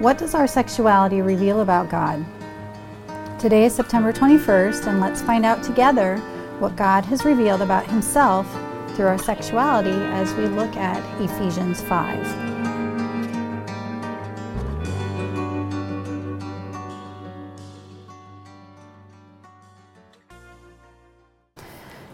What does our sexuality reveal about God? Today is September 21st, and let's find out together what God has revealed about Himself through our sexuality as we look at Ephesians 5.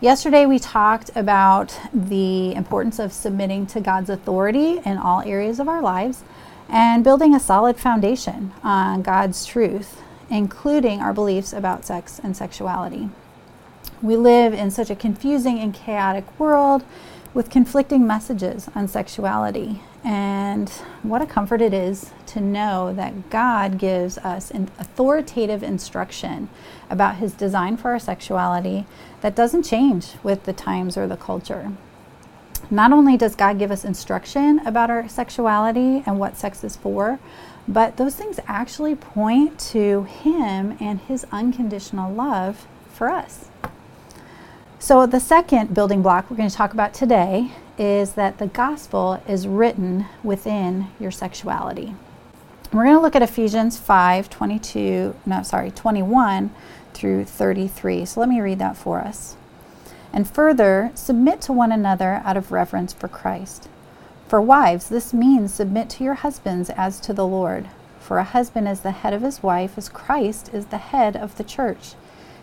Yesterday, we talked about the importance of submitting to God's authority in all areas of our lives and building a solid foundation on God's truth, including our beliefs about sex and sexuality. We live in such a confusing and chaotic world with conflicting messages on sexuality. And what a comfort it is to know that God gives us an authoritative instruction about His design for our sexuality that doesn't change with the times or the culture not only does God give us instruction about our sexuality and what sex is for, but those things actually point to Him and His unconditional love for us. So, the second building block we're going to talk about today is that the gospel is written within your sexuality. We're going to look at Ephesians 5 22, no, sorry, 21 through 33. So, let me read that for us. And further, submit to one another out of reverence for Christ. For wives, this means submit to your husbands as to the Lord. For a husband is the head of his wife, as Christ is the head of the church.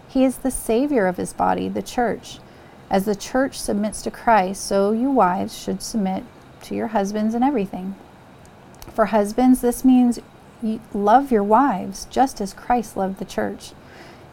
He is the Savior of his body, the church. As the church submits to Christ, so you wives should submit to your husbands in everything. For husbands, this means love your wives, just as Christ loved the church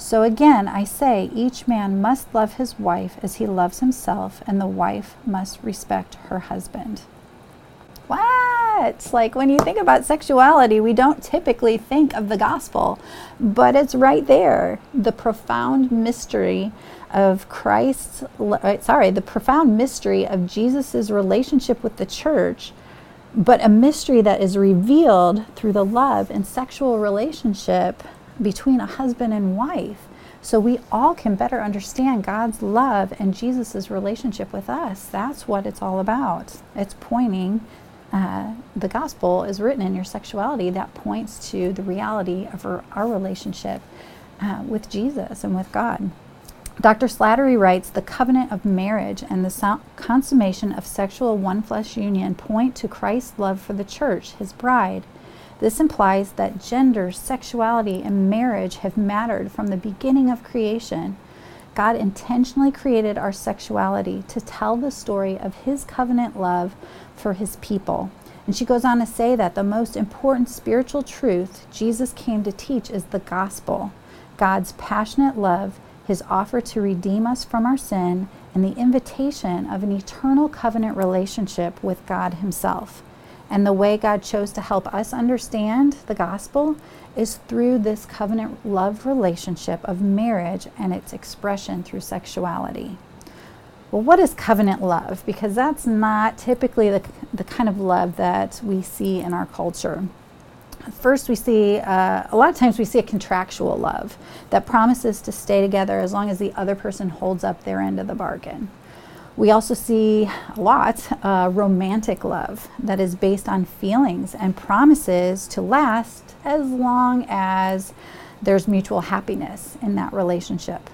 So again, I say each man must love his wife as he loves himself, and the wife must respect her husband. What? Like when you think about sexuality, we don't typically think of the gospel, but it's right there. The profound mystery of Christ's, uh, sorry, the profound mystery of Jesus' relationship with the church, but a mystery that is revealed through the love and sexual relationship between a husband and wife so we all can better understand God's love and Jesus' relationship with us. That's what it's all about. It's pointing, uh, the gospel is written in your sexuality that points to the reality of our, our relationship uh, with Jesus and with God. Dr. Slattery writes The covenant of marriage and the consummation of sexual one flesh union point to Christ's love for the church, his bride. This implies that gender, sexuality, and marriage have mattered from the beginning of creation. God intentionally created our sexuality to tell the story of His covenant love for His people. And she goes on to say that the most important spiritual truth Jesus came to teach is the gospel God's passionate love, His offer to redeem us from our sin, and the invitation of an eternal covenant relationship with God Himself. And the way God chose to help us understand the gospel is through this covenant love relationship of marriage and its expression through sexuality. Well, what is covenant love? Because that's not typically the, the kind of love that we see in our culture. First, we see uh, a lot of times we see a contractual love that promises to stay together as long as the other person holds up their end of the bargain. We also see a lot uh, romantic love that is based on feelings and promises to last as long as there's mutual happiness in that relationship.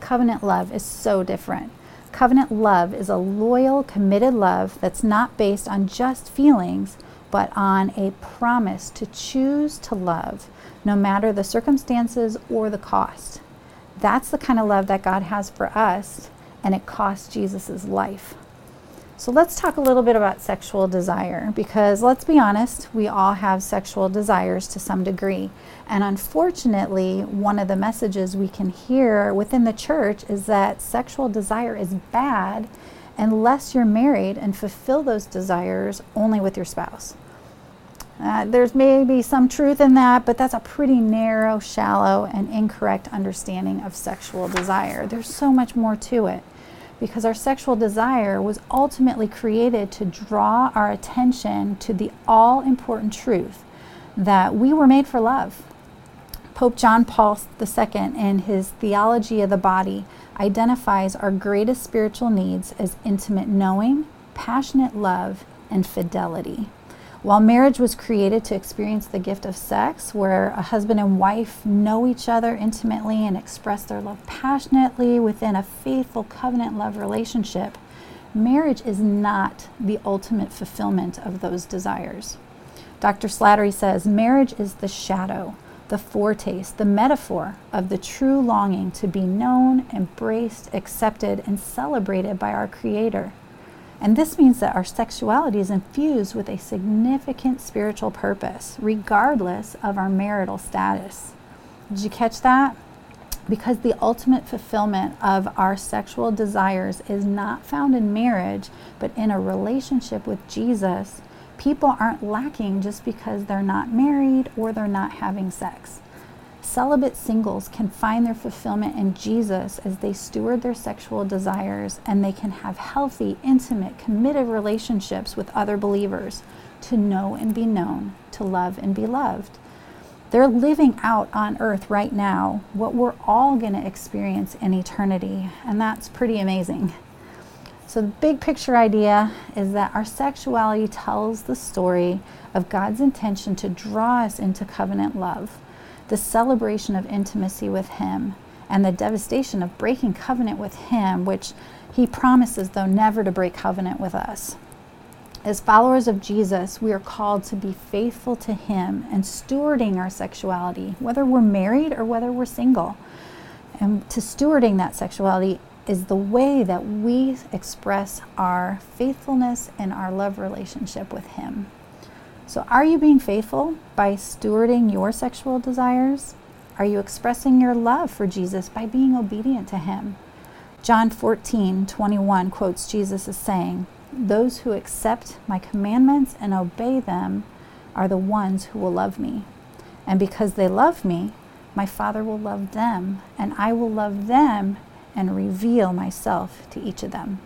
Covenant love is so different. Covenant love is a loyal, committed love that's not based on just feelings, but on a promise to choose to love, no matter the circumstances or the cost. That's the kind of love that God has for us and it cost Jesus' life. So let's talk a little bit about sexual desire because let's be honest, we all have sexual desires to some degree. And unfortunately, one of the messages we can hear within the church is that sexual desire is bad unless you're married and fulfill those desires only with your spouse. Uh, there's maybe some truth in that, but that's a pretty narrow, shallow, and incorrect understanding of sexual desire. There's so much more to it because our sexual desire was ultimately created to draw our attention to the all important truth that we were made for love. Pope John Paul II, in his Theology of the Body, identifies our greatest spiritual needs as intimate knowing, passionate love, and fidelity. While marriage was created to experience the gift of sex, where a husband and wife know each other intimately and express their love passionately within a faithful covenant love relationship, marriage is not the ultimate fulfillment of those desires. Dr. Slattery says marriage is the shadow, the foretaste, the metaphor of the true longing to be known, embraced, accepted, and celebrated by our Creator. And this means that our sexuality is infused with a significant spiritual purpose, regardless of our marital status. Did you catch that? Because the ultimate fulfillment of our sexual desires is not found in marriage, but in a relationship with Jesus, people aren't lacking just because they're not married or they're not having sex. Celibate singles can find their fulfillment in Jesus as they steward their sexual desires and they can have healthy, intimate, committed relationships with other believers to know and be known, to love and be loved. They're living out on earth right now what we're all going to experience in eternity, and that's pretty amazing. So, the big picture idea is that our sexuality tells the story of God's intention to draw us into covenant love the celebration of intimacy with Him and the devastation of breaking covenant with Him, which He promises, though, never to break covenant with us. As followers of Jesus, we are called to be faithful to Him and stewarding our sexuality, whether we're married or whether we're single. And to stewarding that sexuality is the way that we express our faithfulness and our love relationship with Him. So, are you being faithful by stewarding your sexual desires? Are you expressing your love for Jesus by being obedient to him? John 14, 21 quotes Jesus as saying, Those who accept my commandments and obey them are the ones who will love me. And because they love me, my Father will love them, and I will love them and reveal myself to each of them.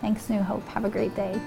Thanks, New Hope. Have a great day.